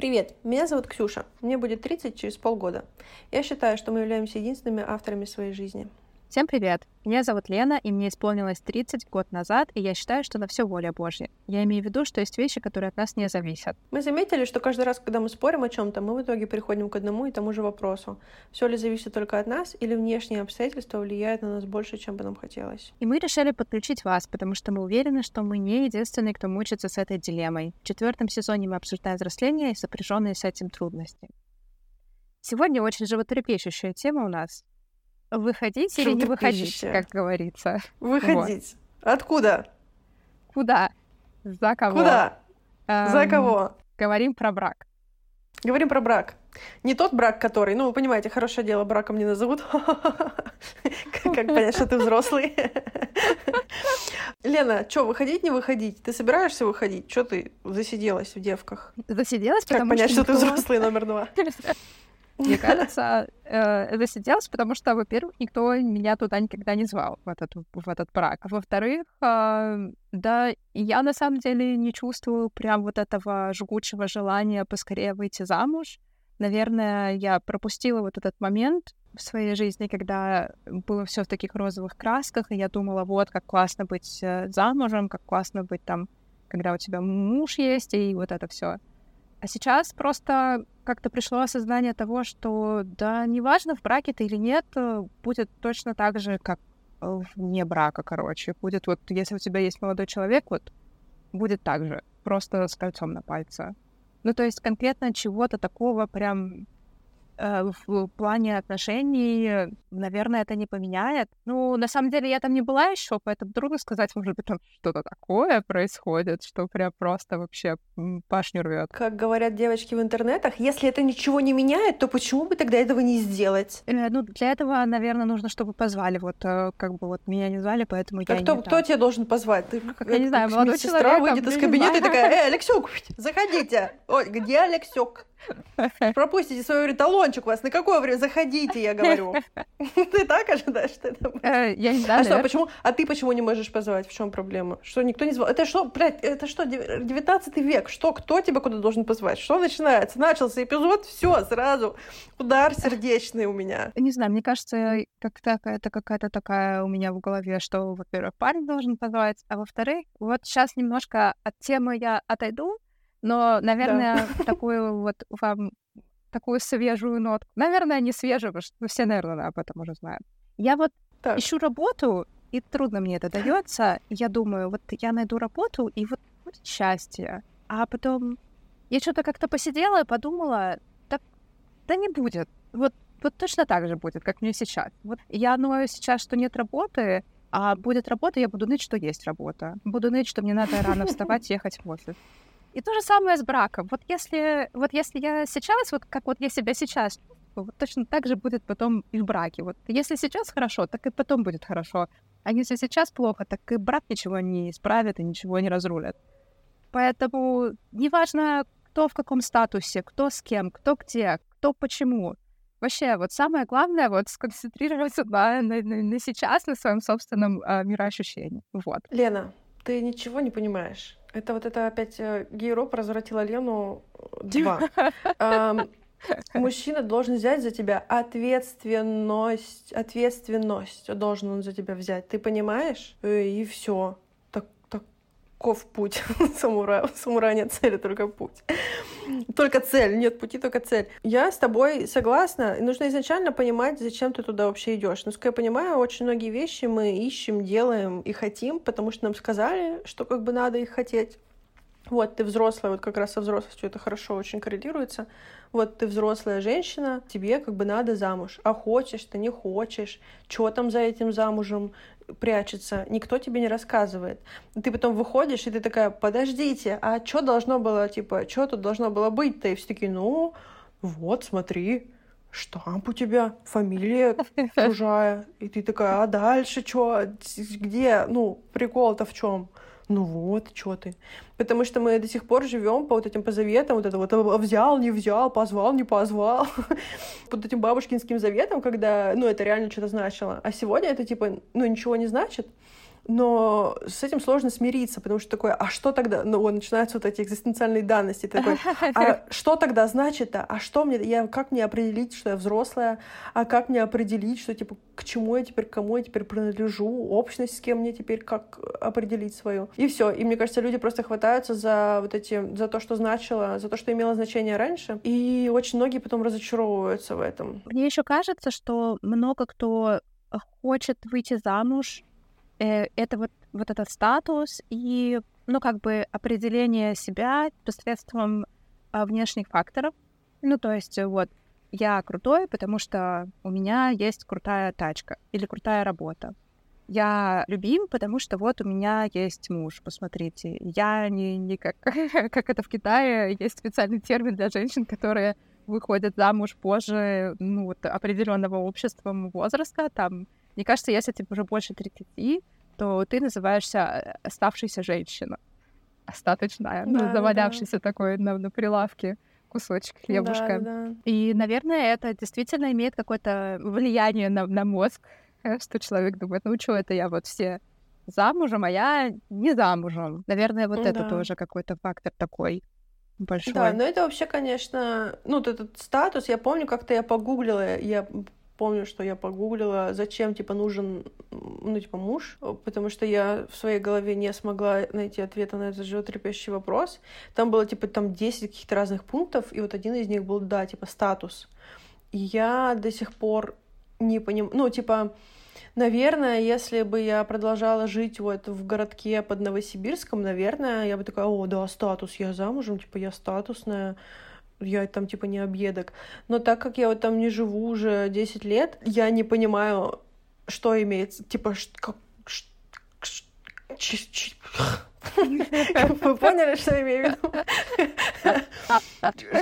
Привет, меня зовут Ксюша, мне будет 30 через полгода. Я считаю, что мы являемся единственными авторами своей жизни. Всем привет! Меня зовут Лена, и мне исполнилось 30 год назад, и я считаю, что на все воля Божья. Я имею в виду, что есть вещи, которые от нас не зависят. Мы заметили, что каждый раз, когда мы спорим о чем-то, мы в итоге приходим к одному и тому же вопросу. Все ли зависит только от нас, или внешние обстоятельства влияют на нас больше, чем бы нам хотелось? И мы решили подключить вас, потому что мы уверены, что мы не единственные, кто мучится с этой дилеммой. В четвертом сезоне мы обсуждаем взросление и сопряженные с этим трудности. Сегодня очень животрепещущая тема у нас выходить или не выходить, как говорится. Выходить. Вот. Откуда? Куда? За кого? Куда? Эм, За кого? Говорим про брак. Говорим про брак. Не тот брак, который, ну, вы понимаете, хорошее дело браком не назовут. Как понять, что ты взрослый? Лена, что, выходить, не выходить? Ты собираешься выходить? Что ты засиделась в девках? Засиделась, потому что... Как понять, что ты взрослый номер два? Мне кажется, э, засиделась, потому что, во-первых, никто меня туда никогда не звал, в этот, в этот брак. Во-вторых, да, я на самом деле не чувствую прям вот этого жгучего желания поскорее выйти замуж. Наверное, я пропустила вот этот момент в своей жизни, когда было все в таких розовых красках, и я думала, вот, как классно быть э, замужем, как классно быть там, когда у тебя муж есть, и вот это все. А сейчас просто как-то пришло осознание того, что да, неважно, в браке ты или нет, э, будет точно так же, как вне брака, короче. Будет вот, если у тебя есть молодой человек, вот будет так же, просто с кольцом на пальце. Ну, то есть конкретно чего-то такого прям Э, в плане отношений, наверное, это не поменяет. Ну, на самом деле, я там не была еще, поэтому трудно сказать, может быть, там что-то такое происходит, что прям просто вообще пашню рвет. Как говорят девочки в интернетах, если это ничего не меняет, то почему бы тогда этого не сделать? Э, ну, для этого, наверное, нужно, чтобы позвали. Вот э, как бы вот меня не звали, поэтому так я кто, не кто тебя должен позвать? Ты, как, я не знаю, молодой сестра человек, выйдет из кабинета и такая, э, Алексюк, заходите. Ой, где Алексюк? Пропустите свой талончик у вас. На какое время? Заходите, я говорю. Ты так ожидаешь, что это э, Я не знаю. А что, почему? А ты почему не можешь позвать? В чем проблема? Что никто не звал? Это что, блядь, это что, 19 век? Что, кто тебя куда должен позвать? Что начинается? Начался эпизод, все, сразу удар сердечный у меня. Не знаю, мне кажется, как-то это какая-то такая у меня в голове, что, во-первых, парень должен позвать, а во-вторых, вот сейчас немножко от темы я отойду, но, наверное, да. такую вот вам такую свежую нотку. Наверное, не свежую, потому что все, наверное, об этом уже знают. Я вот так. ищу работу, и трудно мне это дается. Я думаю, вот я найду работу, и вот будет счастье. А потом я что-то как-то посидела и подумала, так да не будет. Вот, вот точно так же будет, как мне сейчас. Вот я думаю сейчас, что нет работы, а будет работа, я буду ныть, что есть работа. Буду ныть, что мне надо рано вставать, ехать в офис. И то же самое с браком. Вот если, вот если я сейчас, вот как вот я себя сейчас, вот точно так же будет потом и в браке. Вот если сейчас хорошо, так и потом будет хорошо. А если сейчас плохо, так и брак ничего не исправит и ничего не разрулит. Поэтому неважно, кто в каком статусе, кто с кем, кто где, кто почему. Вообще, вот самое главное, вот сконцентрироваться на, на, на сейчас, на своем собственном э, мироощущении. Вот. Лена, ты ничего не понимаешь. Это вот это опять э, гейроп развратила Лену 2. Мужчина должен взять за тебя ответственность, ответственность должен он за тебя взять. Ты понимаешь? Э, и все таков путь самурая. Самурая нет цели, только путь. Только цель, нет пути, только цель. Я с тобой согласна. Нужно изначально понимать, зачем ты туда вообще идешь. Но, я понимаю, очень многие вещи мы ищем, делаем и хотим, потому что нам сказали, что как бы надо их хотеть. Вот, ты взрослая, вот как раз со взрослостью это хорошо очень коррелируется. Вот ты взрослая женщина, тебе как бы надо замуж. А хочешь ты, не хочешь, что там за этим замужем, прячется, никто тебе не рассказывает. Ты потом выходишь, и ты такая, подождите, а что должно было, типа, что тут должно было быть-то? И все такие, ну, вот, смотри, штамп у тебя, фамилия чужая. И ты такая, а дальше что? Где? Ну, прикол-то в чем? Ну вот, что ты. Потому что мы до сих пор живем по вот этим по заветам, вот это вот «А взял, не взял, позвал, не позвал. Под этим бабушкинским заветом, когда, ну, это реально что-то значило. А сегодня это, типа, ну, ничего не значит. Но с этим сложно смириться, потому что такое, а что тогда? Ну, начинаются вот эти экзистенциальные данности. Такой, а что тогда значит-то? А что мне, я, как мне определить, что я взрослая? А как мне определить, что, типа, к чему я теперь, кому я теперь принадлежу? Общность, с кем мне теперь, как определить свою? И все. И мне кажется, люди просто хватаются за вот эти, за то, что значило, за то, что имело значение раньше. И очень многие потом разочаровываются в этом. Мне еще кажется, что много кто хочет выйти замуж Э, это вот, вот этот статус и, ну, как бы определение себя посредством а, внешних факторов. Ну, то есть, вот, я крутой, потому что у меня есть крутая тачка или крутая работа. Я любим, потому что вот у меня есть муж, посмотрите. Я не, не как, как это в Китае, есть специальный термин для женщин, которые выходят замуж позже ну, вот, определенного обществом возраста, там мне кажется, если тебе уже больше 30, то ты называешься э, оставшейся женщина. Остаточная, ну, да, ну, завалявшийся да. такой на, на прилавке кусочек хлебушка. Да, да. И, наверное, это действительно имеет какое-то влияние на, на мозг, э, что человек думает, ну что это я вот все замужем, а я не замужем. Наверное, вот да. это тоже какой-то фактор такой большой. Да, но это вообще, конечно, ну, вот этот статус, я помню, как-то я погуглила, я помню, что я погуглила, зачем, типа, нужен, ну, типа, муж, потому что я в своей голове не смогла найти ответа на этот животрепещущий вопрос. Там было, типа, там 10 каких-то разных пунктов, и вот один из них был, да, типа, статус. И я до сих пор не понимаю, ну, типа, Наверное, если бы я продолжала жить вот в городке под Новосибирском, наверное, я бы такая, о, да, статус, я замужем, типа, я статусная, я там типа не объедок. Но так как я вот там не живу уже 10 лет, я не понимаю, что имеется, типа, как, вы поняли, что я имею в виду?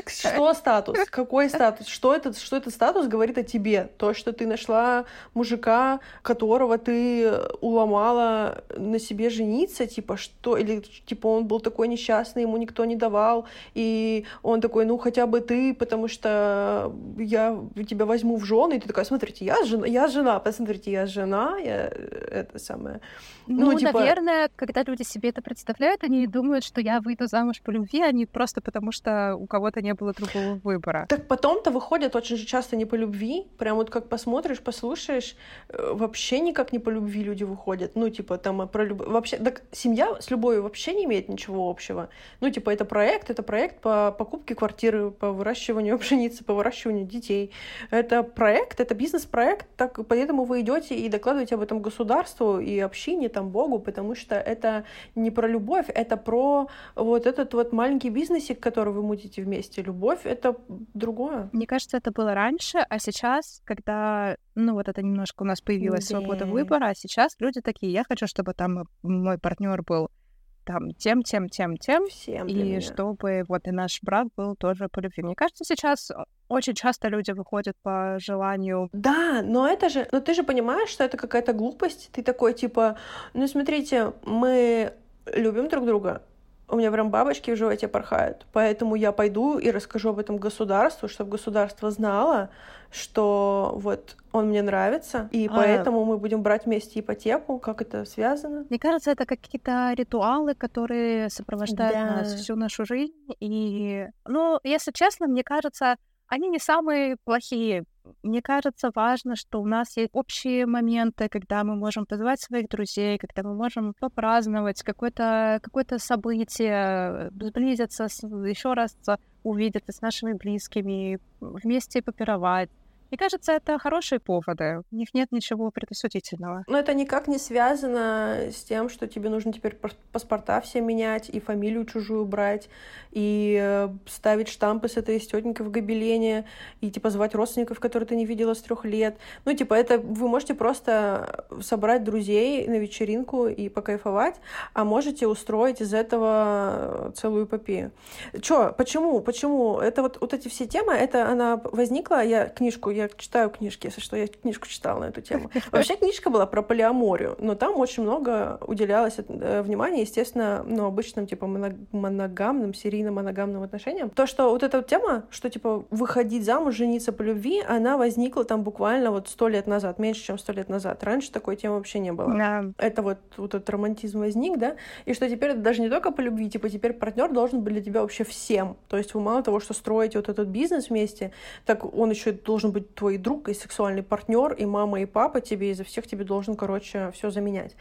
Что статус? Какой статус? Что этот, что этот статус говорит о тебе? То, что ты нашла мужика, которого ты уломала на себе жениться, типа что? Или типа он был такой несчастный, ему никто не давал, и он такой, ну хотя бы ты, потому что я тебя возьму в жены, и ты такая, смотрите, я жена, я жена, посмотрите, я жена, я это самое. Ну, ну типа... наверное, когда люди себе это представляют, они думают, что я выйду замуж по любви, а не просто потому, что у кого-то не было другого выбора. Так потом-то выходят очень же часто не по любви. Прям вот как посмотришь, послушаешь, э, вообще никак не по любви люди выходят. Ну, типа, там а про любовь. Вообще, так семья с любовью вообще не имеет ничего общего. Ну, типа, это проект, это проект по покупке квартиры, по выращиванию пшеницы, по выращиванию детей. Это проект, это бизнес-проект, так поэтому вы идете и докладываете об этом государству и общине, там, Богу, потому что это не про любовь, это про вот этот вот маленький бизнесик, который вы мутите вместе. Любовь — это другое. Мне кажется, это было раньше, а сейчас, когда, ну, вот это немножко у нас появилась да. свобода выбора, а сейчас люди такие, я хочу, чтобы там мой партнер был там тем, тем, тем, тем, Всем и меня. чтобы вот и наш брак был тоже по любви. Мне кажется, сейчас очень часто люди выходят по желанию. Да, но это же, но ты же понимаешь, что это какая-то глупость. Ты такой типа, ну смотрите, мы любим друг друга, у меня прям бабочки в животе порхают. Поэтому я пойду и расскажу об этом государству, чтобы государство знало, что вот он мне нравится, и а... поэтому мы будем брать вместе ипотеку. Как это связано? Мне кажется, это какие-то ритуалы, которые сопровождают да. нас всю нашу жизнь. И, ну, если честно, мне кажется, они не самые плохие. Мне кажется, важно, что у нас есть общие моменты, когда мы можем позвать своих друзей, когда мы можем попраздновать какое-то какое событие, сблизиться, еще раз увидеться с нашими близкими, вместе попировать. Мне кажется, это хорошие поводы. У них нет ничего предосудительного. Но это никак не связано с тем, что тебе нужно теперь паспорта все менять и фамилию чужую брать, и э, ставить штампы с этой тетенькой в гобелене, и типа звать родственников, которые ты не видела с трех лет. Ну, типа, это вы можете просто собрать друзей на вечеринку и покайфовать, а можете устроить из этого целую эпопею. Чё? Почему? Почему? Это вот, вот эти все темы, это она возникла, я книжку я читаю книжки, если что, я книжку читала на эту тему. Вообще книжка была про полиаморию, но там очень много уделялось э, внимания, естественно, ну, обычным, типа, моногамным, серийно-моногамным отношениям. То, что вот эта тема, что, типа, выходить замуж, жениться по любви, она возникла там буквально вот сто лет назад, меньше, чем сто лет назад. Раньше такой темы вообще не было. Да. Это вот, вот этот романтизм возник, да, и что теперь это даже не только по любви, типа, теперь партнер должен быть для тебя вообще всем. То есть вы мало того, что строите вот этот бизнес вместе, так он еще должен быть твой друг и сексуальный партнер, и мама, и папа тебе, из-за всех тебе должен, короче, все заменять.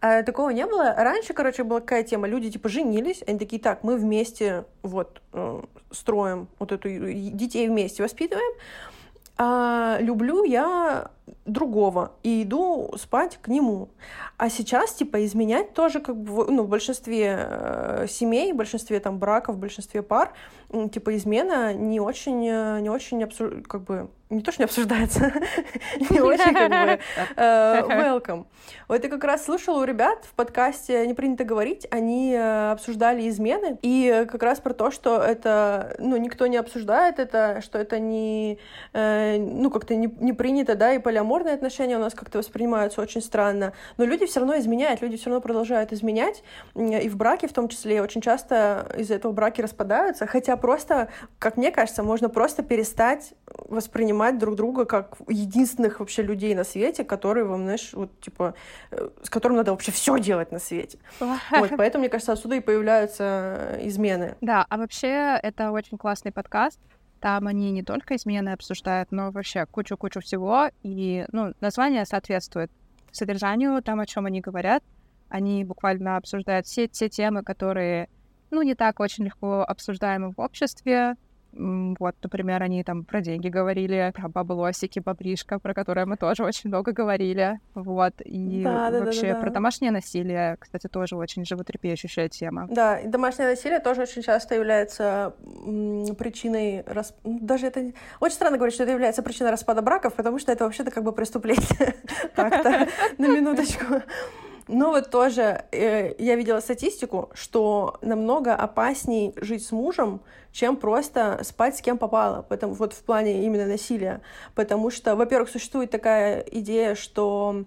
А, такого не было. Раньше, короче, была какая тема. Люди, типа, женились, они такие, так, мы вместе вот э, строим вот эту, детей вместе воспитываем, а люблю я другого и иду спать к нему. А сейчас, типа, изменять тоже, как бы, ну, в большинстве э, семей, в большинстве там браков, в большинстве пар, типа, измена не очень, э, не очень, обсуж... как бы, не то, что не обсуждается, не очень как бы э, welcome. Вот я как раз слушала у ребят в подкасте «Не принято говорить», они обсуждали измены, и как раз про то, что это, ну, никто не обсуждает это, что это не, ну, как-то не, принято, да, и полиаморные отношения у нас как-то воспринимаются очень странно, но люди все равно изменяют, люди все равно продолжают изменять, и в браке в том числе, очень часто из-за этого браки распадаются, хотя просто, как мне кажется, можно просто перестать воспринимать друг друга как единственных вообще людей на свете, которые вам, знаешь, вот, типа, э, с которым надо вообще все делать на свете. Вот, поэтому, мне кажется, отсюда и появляются измены. Да, а вообще это очень классный подкаст. Там они не только измены обсуждают, но вообще кучу-кучу всего. И, ну, название соответствует содержанию, там, о чем они говорят. Они буквально обсуждают все те темы, которые, ну, не так очень легко обсуждаемы в обществе, вот, например, они там про деньги говорили, про баблосики, баблишка, про которое мы тоже очень много говорили. Вот. И да, да, вообще да, да, да. про домашнее насилие, кстати, тоже очень животрепещущая тема. Да, и домашнее насилие тоже очень часто является причиной... Рас... Даже это... Очень странно говорить, что это является причиной распада браков, потому что это вообще-то как бы преступление. Так-то, на минуточку. Но вот тоже э, я видела статистику, что намного опасней жить с мужем, чем просто спать с кем попало, потому, вот в плане именно насилия. Потому что, во-первых, существует такая идея, что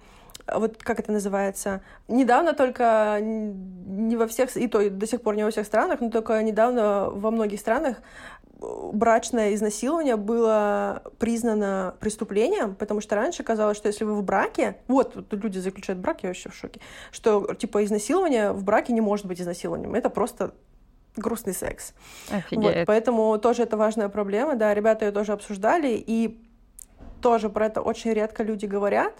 вот как это называется, недавно только не во всех, и то до сих пор не во всех странах, но только недавно во многих странах брачное изнасилование было признано преступлением, потому что раньше казалось, что если вы в браке, вот, люди заключают брак, я вообще в шоке, что типа изнасилование в браке не может быть изнасилованием, это просто грустный секс. Офигеть. Вот, поэтому тоже это важная проблема, да, ребята ее тоже обсуждали, и тоже про это очень редко люди говорят.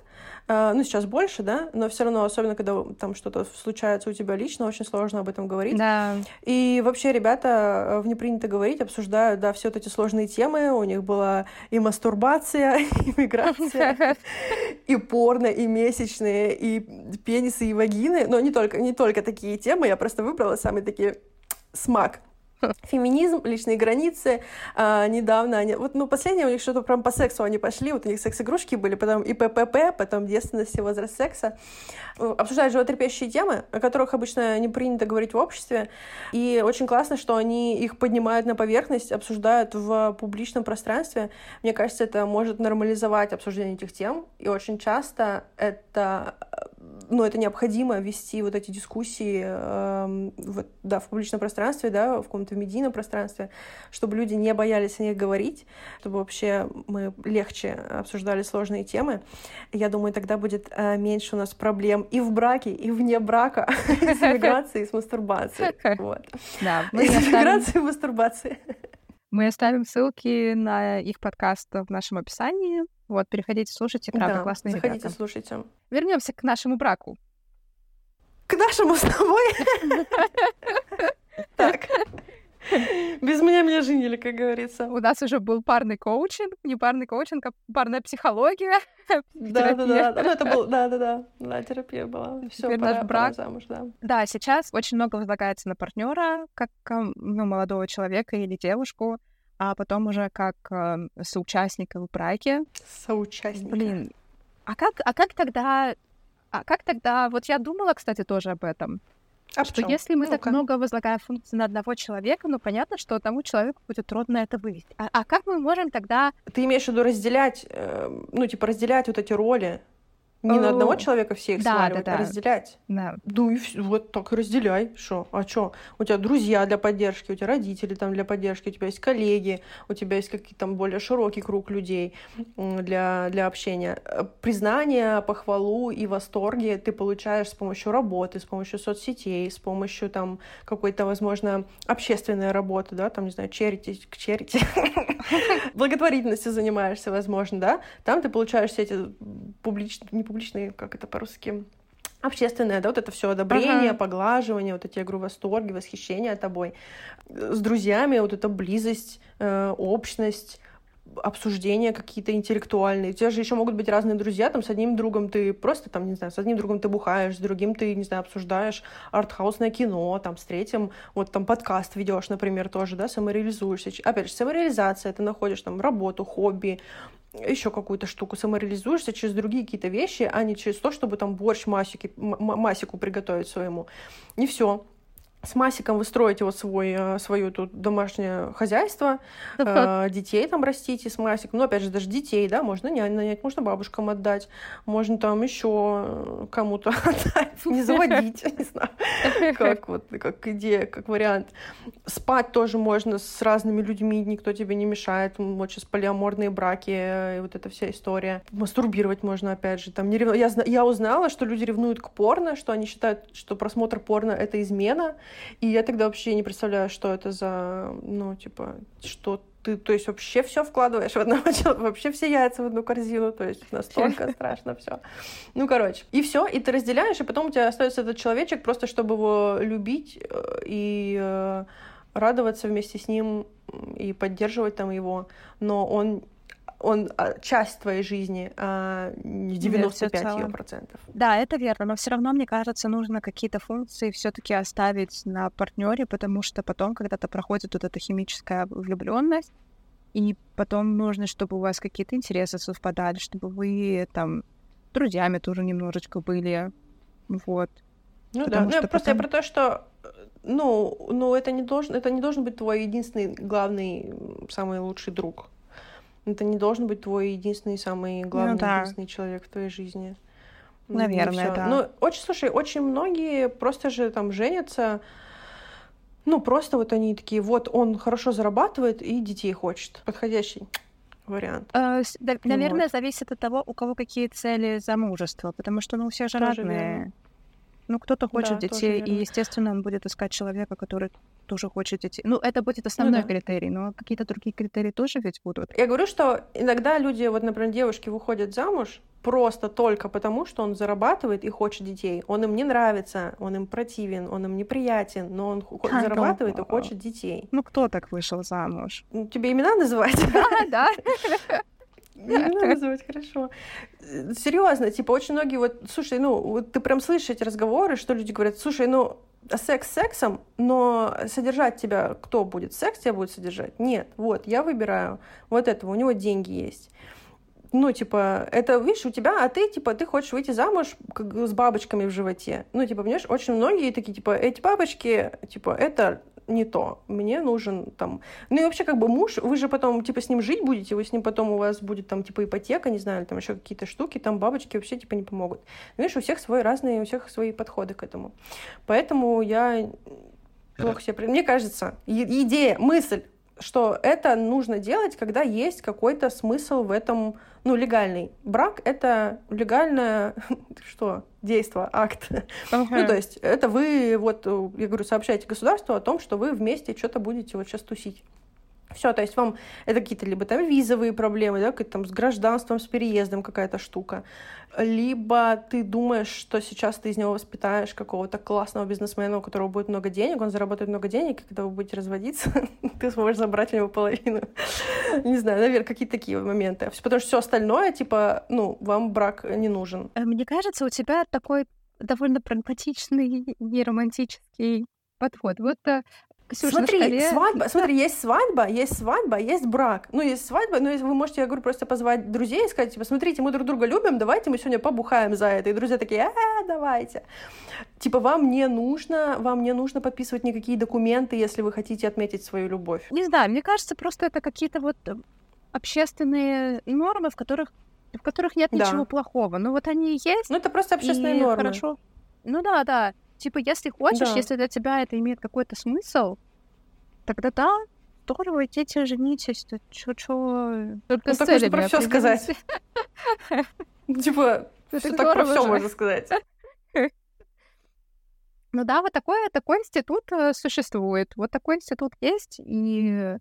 Uh, ну, сейчас больше, да, но все равно, особенно когда там что-то случается у тебя лично, очень сложно об этом говорить. Да. И вообще ребята э, в «Не принято говорить» обсуждают, да, все вот эти сложные темы. У них была и мастурбация, и миграция, и порно, и месячные, и пенисы, и вагины. Но не только, не только такие темы, я просто выбрала самые такие смак феминизм, личные границы. А, недавно они... Вот, ну, последнее у них что-то прям по сексу они пошли. Вот у них секс-игрушки были, потом и ППП, потом девственность и возраст секса. Обсуждают животрепещущие темы, о которых обычно не принято говорить в обществе. И очень классно, что они их поднимают на поверхность, обсуждают в публичном пространстве. Мне кажется, это может нормализовать обсуждение этих тем. И очень часто это ну, это необходимо вести вот эти дискуссии э, вот, да, в публичном пространстве, да, в каком-то медийном пространстве, чтобы люди не боялись о них говорить, чтобы вообще мы легче обсуждали сложные темы. Я думаю, тогда будет э, меньше у нас проблем и в браке, и вне брака с миграцией, с мастурбацией. Да, с миграцией и мастурбацией. Мы оставим ссылки на их подкаст в нашем описании. Вот, переходите, слушайте, правда, да, классные заходите, ребята. слушайте. Вернемся к нашему браку. К нашему с тобой? Так. Без меня меня женили, как говорится. У нас уже был парный коучинг, не парный коучинг, а парная психология. Да, да, да. Ну, это был, да, да, да. Да, терапия была. Все, Теперь пора, наш брак. Пора замуж, да. Да, сейчас очень много возлагается на партнера, как ну, молодого человека или девушку, а потом уже как э, соучастника в браке. Соучастника. Блин, а как, а как тогда, а как тогда, вот я думала, кстати, тоже об этом. А что если мы ну так много возлагаем функций на одного человека, ну понятно, что тому человеку будет трудно это вывести. А, а как мы можем тогда... Ты имеешь в виду разделять, э, ну типа разделять вот эти роли? Не на одного человека все их да, сваливать, да, да. а разделять. Да. Ну и вот так и разделяй. Что? А что? У тебя друзья для поддержки, у тебя родители там для поддержки, у тебя есть коллеги, у тебя есть какие-то там более широкий круг людей для, для общения. Признание, похвалу и восторги ты получаешь с помощью работы, с помощью соцсетей, с помощью там какой-то, возможно, общественной работы, да, там, не знаю, черити, черити, благотворительностью занимаешься, возможно, да, там ты получаешь все эти публичные, публичные, как это по-русски, общественное, да, вот это все одобрение, ага. поглаживание, вот эти, я говорю, восторги, восхищение тобой. С друзьями вот эта близость, э, общность, обсуждения какие-то интеллектуальные. У тебя же еще могут быть разные друзья, там с одним другом ты просто там, не знаю, с одним другом ты бухаешь, с другим ты, не знаю, обсуждаешь артхаусное кино, там с третьим вот там подкаст ведешь, например, тоже, да, самореализуешься. Опять же, самореализация, ты находишь там работу, хобби, еще какую-то штуку самореализуешься через другие какие-то вещи, а не через то, чтобы там борщ масики, масику приготовить своему. Не все с Масиком вы строите вот свой, э, свое тут домашнее хозяйство, э, детей там растите с Масиком. Ну, опять же, даже детей, да, можно нянь нанять, можно бабушкам отдать, можно там еще э, кому-то отдать, не заводить, не знаю, как вот, как идея, как вариант. Спать тоже можно с разными людьми, никто тебе не мешает, вот сейчас полиаморные браки и вот эта вся история. Мастурбировать можно, опять же, там не рев... я, я узнала, что люди ревнуют к порно, что они считают, что просмотр порно — это измена, и я тогда вообще не представляю, что это за, ну, типа, что ты, то есть вообще все вкладываешь в одного человека, вообще все яйца в одну корзину, то есть настолько страшно все. Ну, короче, и все, и ты разделяешь, и потом у тебя остается этот человечек просто, чтобы его любить э, и э, радоваться вместе с ним и поддерживать там его, но он он а, часть твоей жизни, а не 95 ее процентов. Да, это верно, но все равно, мне кажется, нужно какие-то функции все-таки оставить на партнере, потому что потом, когда-то проходит вот эта химическая влюбленность, и потом нужно, чтобы у вас какие-то интересы совпадали, чтобы вы там друзьями тоже немножечко были, вот. Ну Потому да, ну, просто потом... я про то, что ну, ну это не должен, это не должен быть твой единственный, главный, самый лучший друг. Это не должен быть твой единственный, самый главный, ну, да. единственный человек в твоей жизни. Наверное, да. Ну, очень, слушай, очень многие просто же там женятся, ну, просто вот они такие, вот он хорошо зарабатывает и детей хочет. Подходящий вариант. Э, да, наверное, вот. зависит от того, у кого какие цели замужества, потому что, ну, у всех же Тоже разные. Верно. Ну, кто-то хочет да, детей, и, естественно, он будет искать человека, который тоже хочет детей. Ну, это будет основной ну, да. критерий, но какие-то другие критерии тоже ведь будут. Я говорю, что иногда люди, вот, например, девушки выходят замуж просто только потому, что он зарабатывает и хочет детей. Он им не нравится, он им противен, он им неприятен, но он а, зарабатывает ну, и хочет детей. Ну, кто так вышел замуж? Ну, тебе имена называть? Да, да. Имена называть хорошо. Серьезно, типа, очень многие вот, слушай, ну, вот ты прям слышишь эти разговоры, что люди говорят, слушай, ну, секс сексом, но содержать тебя кто будет? Секс тебя будет содержать? Нет. Вот, я выбираю вот этого, у него деньги есть. Ну, типа, это, видишь, у тебя, а ты, типа, ты хочешь выйти замуж как с бабочками в животе. Ну, типа, понимаешь, очень многие такие, типа, эти бабочки, типа, это не то. Мне нужен там... Ну и вообще как бы муж, вы же потом типа с ним жить будете, вы с ним потом у вас будет там типа ипотека, не знаю, там еще какие-то штуки, там бабочки вообще типа не помогут. Видишь, у всех свои разные, у всех свои подходы к этому. Поэтому я плохо себе... Мне кажется, идея, мысль, что это нужно делать, когда есть какой-то смысл в этом ну, легальный. Брак — это легальное, что, действие, акт. Uh-huh. Ну, то есть это вы, вот, я говорю, сообщаете государству о том, что вы вместе что-то будете вот сейчас тусить. Все, то есть вам это какие-то либо там визовые проблемы, да, как там с гражданством, с переездом какая-то штука, либо ты думаешь, что сейчас ты из него воспитаешь какого-то классного бизнесмена, у которого будет много денег, он заработает много денег, и когда вы будете разводиться, ты сможешь забрать у него половину. Не знаю, наверное, какие-то такие моменты. Потому что все остальное, типа, ну, вам брак не нужен. Э, мне кажется, у тебя такой довольно прагматичный, не романтический подход. Вот э, Ксюш, смотри, на шкале... свадьба, смотри, есть свадьба, есть свадьба, есть брак. Ну, есть свадьба, но если вы можете, я говорю, просто позвать друзей и сказать, типа, смотрите, мы друг друга любим, давайте мы сегодня побухаем за это. И друзья такие, а, давайте. Типа, вам не нужно, вам не нужно подписывать никакие документы, если вы хотите отметить свою любовь. Не знаю, мне кажется, просто это какие-то вот э, общественные нормы, в которых в которых нет Да. ничего плохого. Ну вот они есть. Ну, это просто общественные нормы. Хорошо. Ну да, да. Типа, если хочешь, Да. если для тебя это имеет какой-то смысл, тогда да, здорово, идите женитесь. Тут чё, чё... Только Ну, так можно про всё сказать. Типа, так про все можно сказать. Ну да, вот такой, такой институт э, существует. Вот такой институт есть, и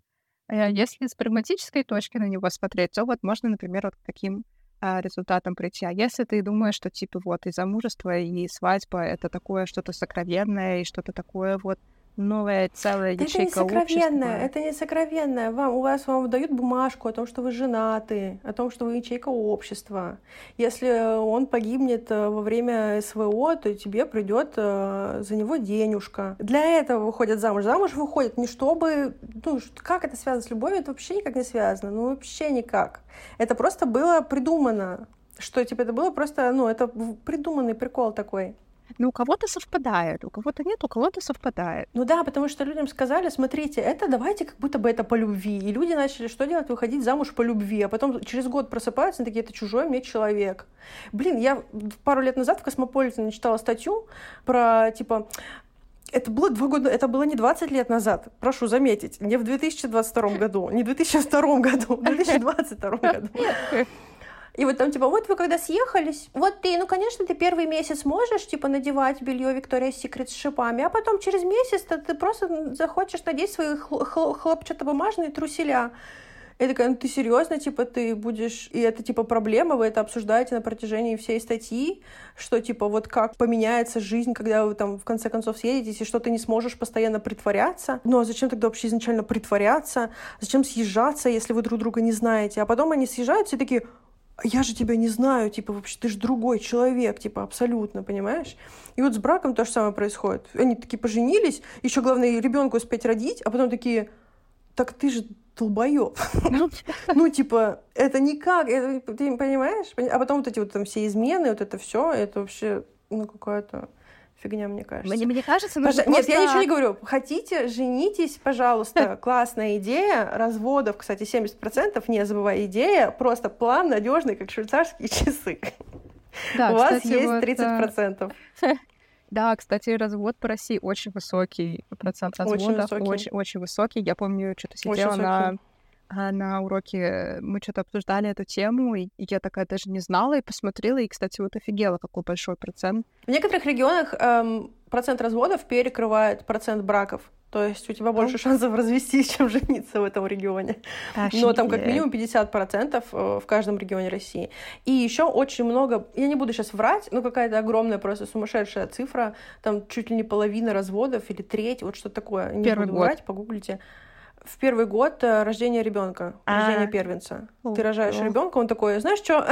э, если с прагматической точки на него смотреть, то вот можно, например, вот таким результатам прийти. А если ты думаешь, что типа вот и замужество, и свадьба — это такое что-то сокровенное, и что-то такое вот новая целая Да это не ячейка сокровенное, общества. это не сокровенное. Вам, у вас вам дают бумажку о том, что вы женаты, о том, что вы ячейка общества. Если он погибнет э, во время СВО, то тебе придет э, за него денежка. Для этого выходят замуж. Замуж выходят не чтобы... Ну, как это связано с любовью? Это вообще никак не связано. Ну, вообще никак. Это просто было придумано. Что, типа, это было просто, ну, это придуманный прикол такой. Ну, у кого-то совпадает, у кого-то нет, у кого-то совпадает. Ну да, потому что людям сказали, смотрите, это давайте как будто бы это по любви. И люди начали что делать? Выходить замуж по любви. А потом через год просыпаются и такие, это чужой мне человек. Блин, я пару лет назад в Космополитене читала статью про, типа, это было два года, это было не 20 лет назад, прошу заметить, не в 2022 году, не в 2002 году, в 2022 году. И вот там, типа, вот вы когда съехались, вот ты, ну, конечно, ты первый месяц можешь, типа, надевать белье Victoria's Secret с шипами, а потом через месяц ты, ты просто захочешь надеть свои хл- хл- хлопчатобумажные труселя. Я такая, ну ты серьезно, типа, ты будешь... И это, типа, проблема, вы это обсуждаете на протяжении всей статьи, что, типа, вот как поменяется жизнь, когда вы там в конце концов съедетесь, и что ты не сможешь постоянно притворяться. Ну, а зачем тогда вообще изначально притворяться? Зачем съезжаться, если вы друг друга не знаете? А потом они съезжаются и такие, «А я же тебя не знаю, типа, вообще, ты же другой человек, типа, абсолютно, понимаешь? И вот с браком то же самое происходит. Они такие поженились, еще главное ребенку успеть родить, а потом такие, так ты же долбоеб. Ну, Ну, типа, это никак, ты понимаешь? А потом вот эти вот там все измены, вот это все, это вообще, ну, какая-то фигня, мне кажется. мне, мне кажется, нужно Пожа- Нет, я просто- ничего не говорю. Хотите, женитесь, пожалуйста. Классная идея. Разводов, кстати, 70%. Не забывай, идея. Просто план надежный, как швейцарские часы. Да, У вас кстати, есть вот, э, 30%. Да, кстати, развод по России очень высокий, процент Очень разводов высокий. очень, очень высокий. Я помню, что-то Очень сидела на. А, на уроке, мы что-то обсуждали эту тему, и я такая даже не знала, и посмотрела, и, кстати, вот офигела, какой большой процент. В некоторых регионах эм, процент разводов перекрывает процент браков. То есть у тебя больше шансов развестись, чем жениться в этом регионе. Но там как минимум 50% э, в каждом регионе России. И еще очень много, я не буду сейчас врать, но какая-то огромная просто сумасшедшая цифра, там чуть ли не половина разводов или треть, вот что такое. Не Первый буду год. врать, погуглите. В первый год э, рождения ребенка, А. рождения первенца. О, Ты рожаешь о. ребенка, он такой, знаешь что,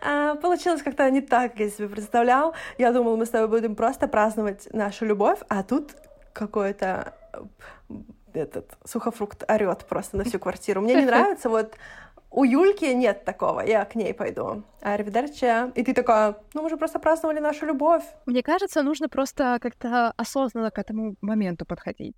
получилось как-то не так, как я себе представлял. Я думал, мы с тобой будем просто праздновать нашу любовь, а тут какой-то э, этот сухофрукт орет просто на всю квартиру. Мне не нравится вот у Юльки нет такого, я к ней пойду. А. И ты такая, ну мы же просто праздновали нашу любовь. Мне кажется, нужно просто как-то осознанно к этому моменту подходить.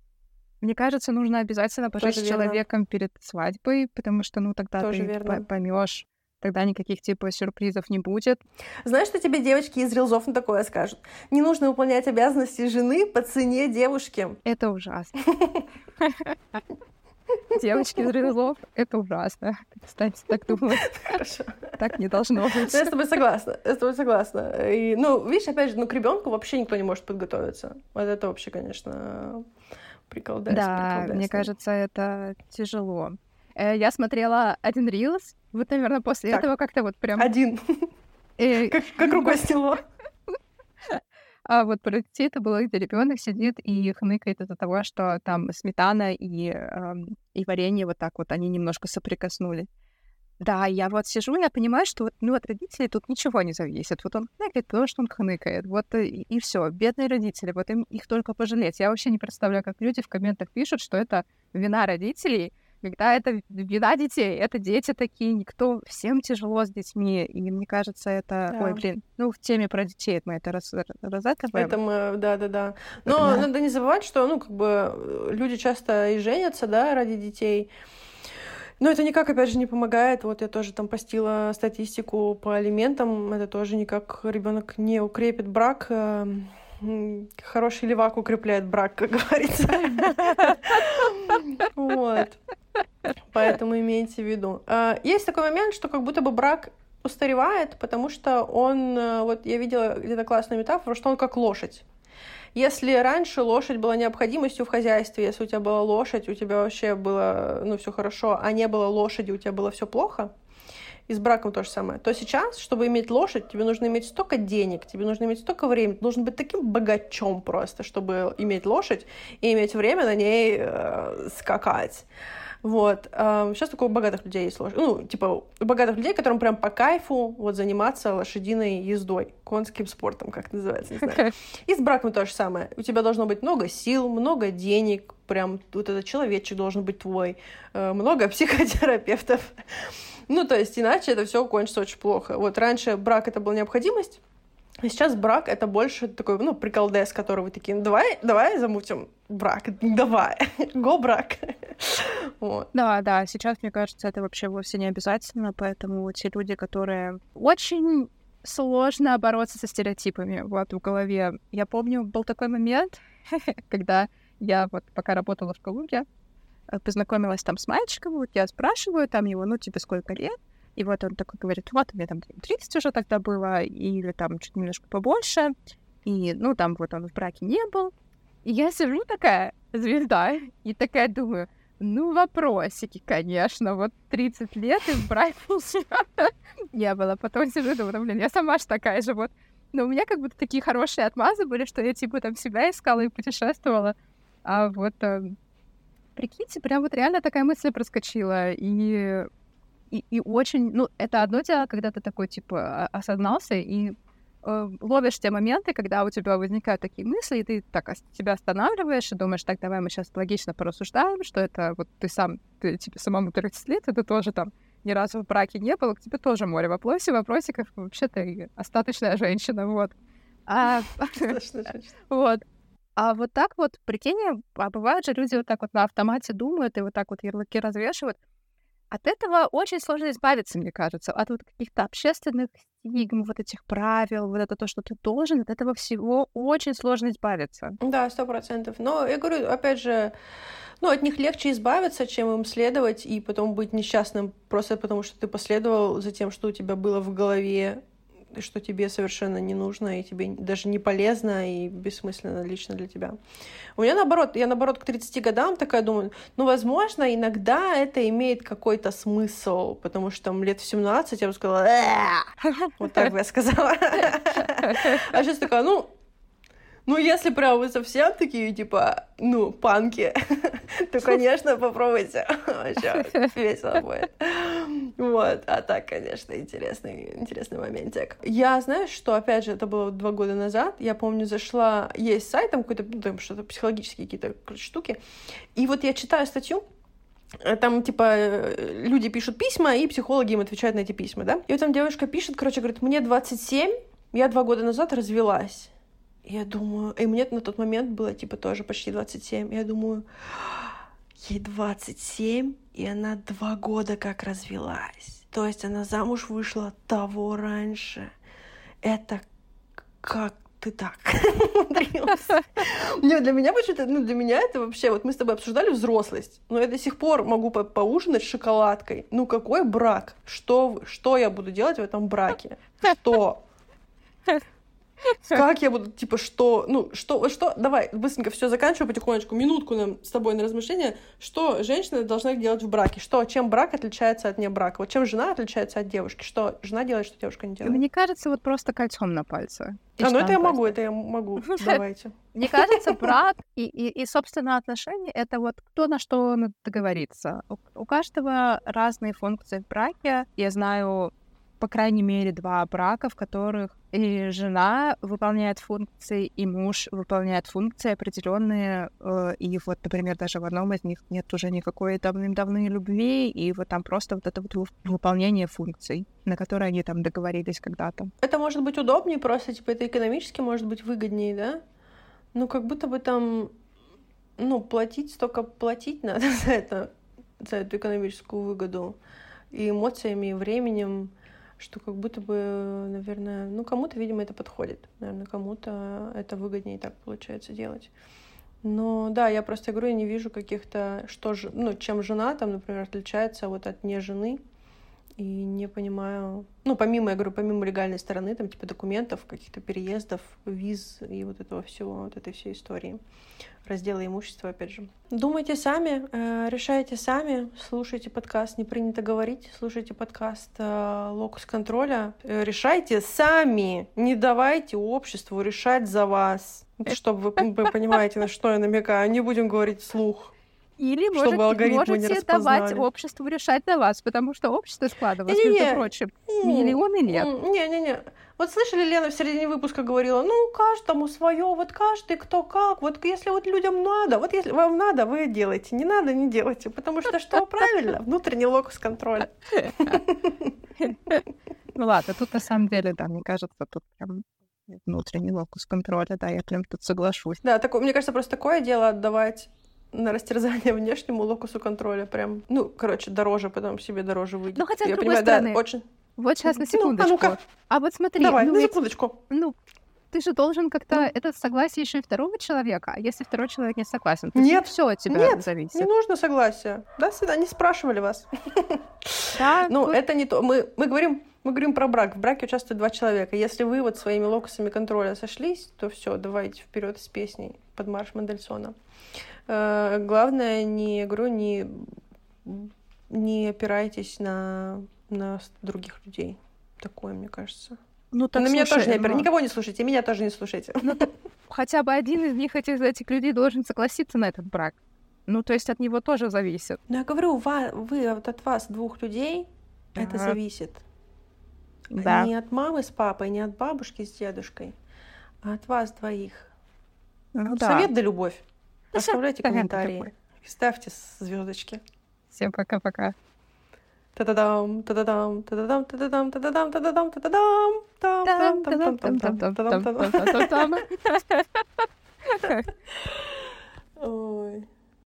Мне кажется, нужно обязательно пожить Тоже с верно. человеком перед свадьбой, потому что, ну, тогда Тоже ты верно. поймешь, тогда никаких типа сюрпризов не будет. Знаешь, что тебе девочки из рилзов на такое скажут? Не нужно выполнять обязанности жены по цене девушки. Это ужасно. Девочки из рылов, это ужасно. Кстати, так думать, Хорошо. так не должно быть. Ну, Я с тобой согласна. Я с тобой согласна. И, ну, видишь, опять же, ну, к ребенку вообще никто не может подготовиться. Вот это вообще, конечно, приколдес. Да, приколдес. мне кажется, это тяжело. Э, Я смотрела один рилс, вот, наверное, после Так. этого как-то вот прям... Один. э, Как, как рукой сняло. А вот про детей это было, где ребенок сидит и хныкает из-за того, что там сметана и, эм, и варенье вот так вот, они немножко соприкоснули. Да, я вот сижу, я понимаю, что вот, ну, от родителей тут ничего не зависит. Вот он хныкает, потому что он хныкает. Вот и, и все. Бедные родители, вот им их только пожалеть. Я вообще не представляю, как люди в комментах пишут, что это вина родителей, когда это вина детей, это дети такие, никто, всем тяжело с детьми, и мне кажется, это, да. ой, блин, ну, в теме про детей мы это раз, разатываем. Это мы, да-да-да. Но да. надо не забывать, что, ну, как бы, люди часто и женятся, да, ради детей, но это никак, опять же, не помогает. Вот я тоже там постила статистику по алиментам. Это тоже никак ребенок не укрепит брак. Эм, хороший левак укрепляет брак, как говорится. Вот. Поэтому имейте в виду. А, есть такой момент, что как будто бы брак устаревает, потому что он, э, вот я видела где-то классную метафору, что он как лошадь. Если раньше лошадь была необходимостью в хозяйстве, если у тебя была лошадь, у тебя вообще было, ну, все хорошо, а не было лошади, у тебя было все плохо, и с браком то же самое, то сейчас, чтобы иметь лошадь, тебе нужно иметь столько денег, тебе нужно иметь столько времени, ты должен быть таким богачом просто, чтобы иметь лошадь и иметь время на ней э, скакать. Вот. Сейчас только у богатых людей есть лошадь. Ну, типа, у богатых людей, которым прям по кайфу вот заниматься лошадиной ездой, конским спортом, как называется, не знаю. И с браком то же самое. У тебя должно быть много сил, много денег, прям вот этот человечек должен быть твой, э, много психотерапевтов. Ну, то есть, иначе это все кончится очень плохо. Вот раньше брак это была необходимость, сейчас брак это больше такой, ну, приколдес, который вы такие, ну, давай, давай замутим брак, давай, го брак. вот. Да, да, сейчас, мне кажется, это вообще вовсе не обязательно, поэтому те люди, которые очень сложно бороться со стереотипами вот в голове. Я помню, был такой момент, когда я вот пока работала в Калуге, э, познакомилась там с мальчиком, вот я спрашиваю там его, ну, тебе сколько лет? И вот он такой говорит, вот, меня там 30 уже тогда было, или там чуть немножко побольше. И, ну, там вот он в браке не был. И я сижу такая звезда, и такая думаю, ну, вопросики, конечно, вот 30 лет и в браке не было. Потом сижу думаю, блин, я сама же такая же вот. Но у меня как будто такие хорошие отмазы были, что я типа там себя искала и путешествовала. А вот э, прикиньте, прям вот реально такая мысль проскочила. И и, и очень, ну, это одно дело, когда ты такой, типа, осознался и э, ловишь те моменты, когда у тебя возникают такие мысли, и ты так себя останавливаешь и думаешь, так, давай мы сейчас логично порассуждаем, что это вот ты сам, ты, тебе самому 30 лет, и ты тоже там ни разу в браке не был, к тебе тоже море вопросов, вопросиков, вообще ты остаточная женщина, вот. А, вот. А вот так вот, прикинь, а бывают же люди вот так вот на автомате думают и вот так вот ярлыки развешивают. От этого очень сложно избавиться, мне кажется, от вот каких-то общественных стигм, вот этих правил, вот это то, что ты должен, от этого всего очень сложно избавиться. Да, сто процентов. Но я говорю, опять же, ну, от них легче избавиться, чем им следовать и потом быть несчастным просто потому, что ты последовал за тем, что у тебя было в голове что тебе совершенно не нужно, и тебе даже не полезно, и бессмысленно лично для тебя. У меня наоборот, я наоборот к 30 годам такая думаю, ну, возможно, иногда это имеет какой-то смысл, потому что там лет в 17 я бы сказала, вот так бы я сказала. А сейчас такая, ну, ну, если прям вы совсем такие, типа, ну, панки, то, конечно, попробуйте. Вообще весело будет. Вот. А так, конечно, интересный, интересный моментик. Я, знаешь, что, опять же, это было два года назад, я помню, зашла, есть сайт, там какой-то, ну, там что-то психологические какие-то штуки, и вот я читаю статью, там, типа, люди пишут письма, и психологи им отвечают на эти письма, да? И вот там девушка пишет, короче, говорит, мне 27, я два года назад развелась. Я думаю, и мне на тот момент было типа тоже почти 27. Я думаю, ей 27, и она два года как развелась. То есть она замуж вышла того раньше. Это как ты так умудрился? Не, для меня почему-то, ну, для меня это вообще, вот мы с тобой обсуждали взрослость, но я до сих пор могу по поужинать шоколадкой. Ну, какой брак? Что, что я буду делать в этом браке? Что? Как я буду, типа, что, ну, что, что, давай, быстренько все заканчиваю потихонечку, минутку нам с тобой на размышление, что женщина должна делать в браке, что, чем брак отличается от не брака, вот чем жена отличается от девушки, что жена делает, что девушка не делает. Мне кажется, вот просто кольцом на пальце. А, ну это я могу, это я могу, давайте. Мне кажется, брак и, и, и, собственно, отношения — это вот кто на что договорится. У, у каждого разные функции в браке. Я знаю по крайней мере, два брака, в которых и жена выполняет функции, и муж выполняет функции определенные. Э, и вот, например, даже в одном из них нет уже никакой давным-давно любви, и вот там просто вот это вот выполнение функций, на которые они там договорились когда-то. Это может быть удобнее, просто типа это экономически может быть выгоднее, да? Ну, как будто бы там, ну, платить столько платить надо за это, за эту экономическую выгоду и эмоциями, и временем что как будто бы, наверное, ну кому-то, видимо, это подходит, наверное, кому-то это выгоднее так получается делать. Но да, я просто говорю, я не вижу каких-то, что же, ну, чем жена там, например, отличается вот от не жены, и не понимаю, ну, помимо, я говорю, помимо легальной стороны, там, типа документов, каких-то переездов, виз и вот этого всего, вот этой всей истории раздела имущества, опять же. Думайте сами, э, решайте сами, слушайте подкаст «Не принято говорить», слушайте подкаст э, «Локус контроля». Э, решайте сами, не давайте обществу решать за вас. Чтобы вы, вы понимаете, на что я намекаю. Не будем говорить вслух. Или чтобы может, можете давать обществу решать за вас, потому что общество складывалось, не, между прочим, миллионы лет. Не-не-не. Вот слышали, Лена в середине выпуска говорила, ну, каждому свое, вот каждый кто как, вот если вот людям надо, вот если вам надо, вы делаете, не надо, не делайте, потому что что правильно? Внутренний локус контроля. Ну ладно, тут на самом деле, да, мне кажется, тут прям внутренний локус контроля, да, я прям тут соглашусь. Да, такое, мне кажется, просто такое дело отдавать на растерзание внешнему локусу контроля прям, ну, короче, дороже, потом себе дороже выйдет. Ну, хотя, с другой понимаю, стороны, да, очень... Вот сейчас на секундочку. Ну, а, ну а вот смотри. Давай, ну, на секундочку. Ну, ты же должен как-то ну. это согласие еще и второго человека. А если второй человек не согласен, то нет, все от тебя нет, зависит. Не нужно согласия. Да, всегда не спрашивали вас. Да. Ну, это не то. Мы, мы говорим, мы говорим про брак. В браке участвуют два человека. Если вы вот своими локусами контроля сошлись, то все, давайте вперед с песней под марш Мендельсона. Э, главное, не, говорю, не, не опирайтесь на, на других людей. Такое, мне кажется. Ну, так, на слушай, меня тоже не. Но... Никого не слушайте, меня тоже не слушайте. Ну, так, хотя бы один из них, этих, этих людей, должен согласиться на этот брак. Ну, то есть от него тоже зависит. Ну, я говорю, вы, вы вот от вас, двух людей, ага. это зависит. Да. Не от мамы с папой, не от бабушки с дедушкой, а от вас двоих. Ну, Совет да. да любовь. Оставляйте комментарии. Ставьте звездочки. Всем пока-пока. Oi.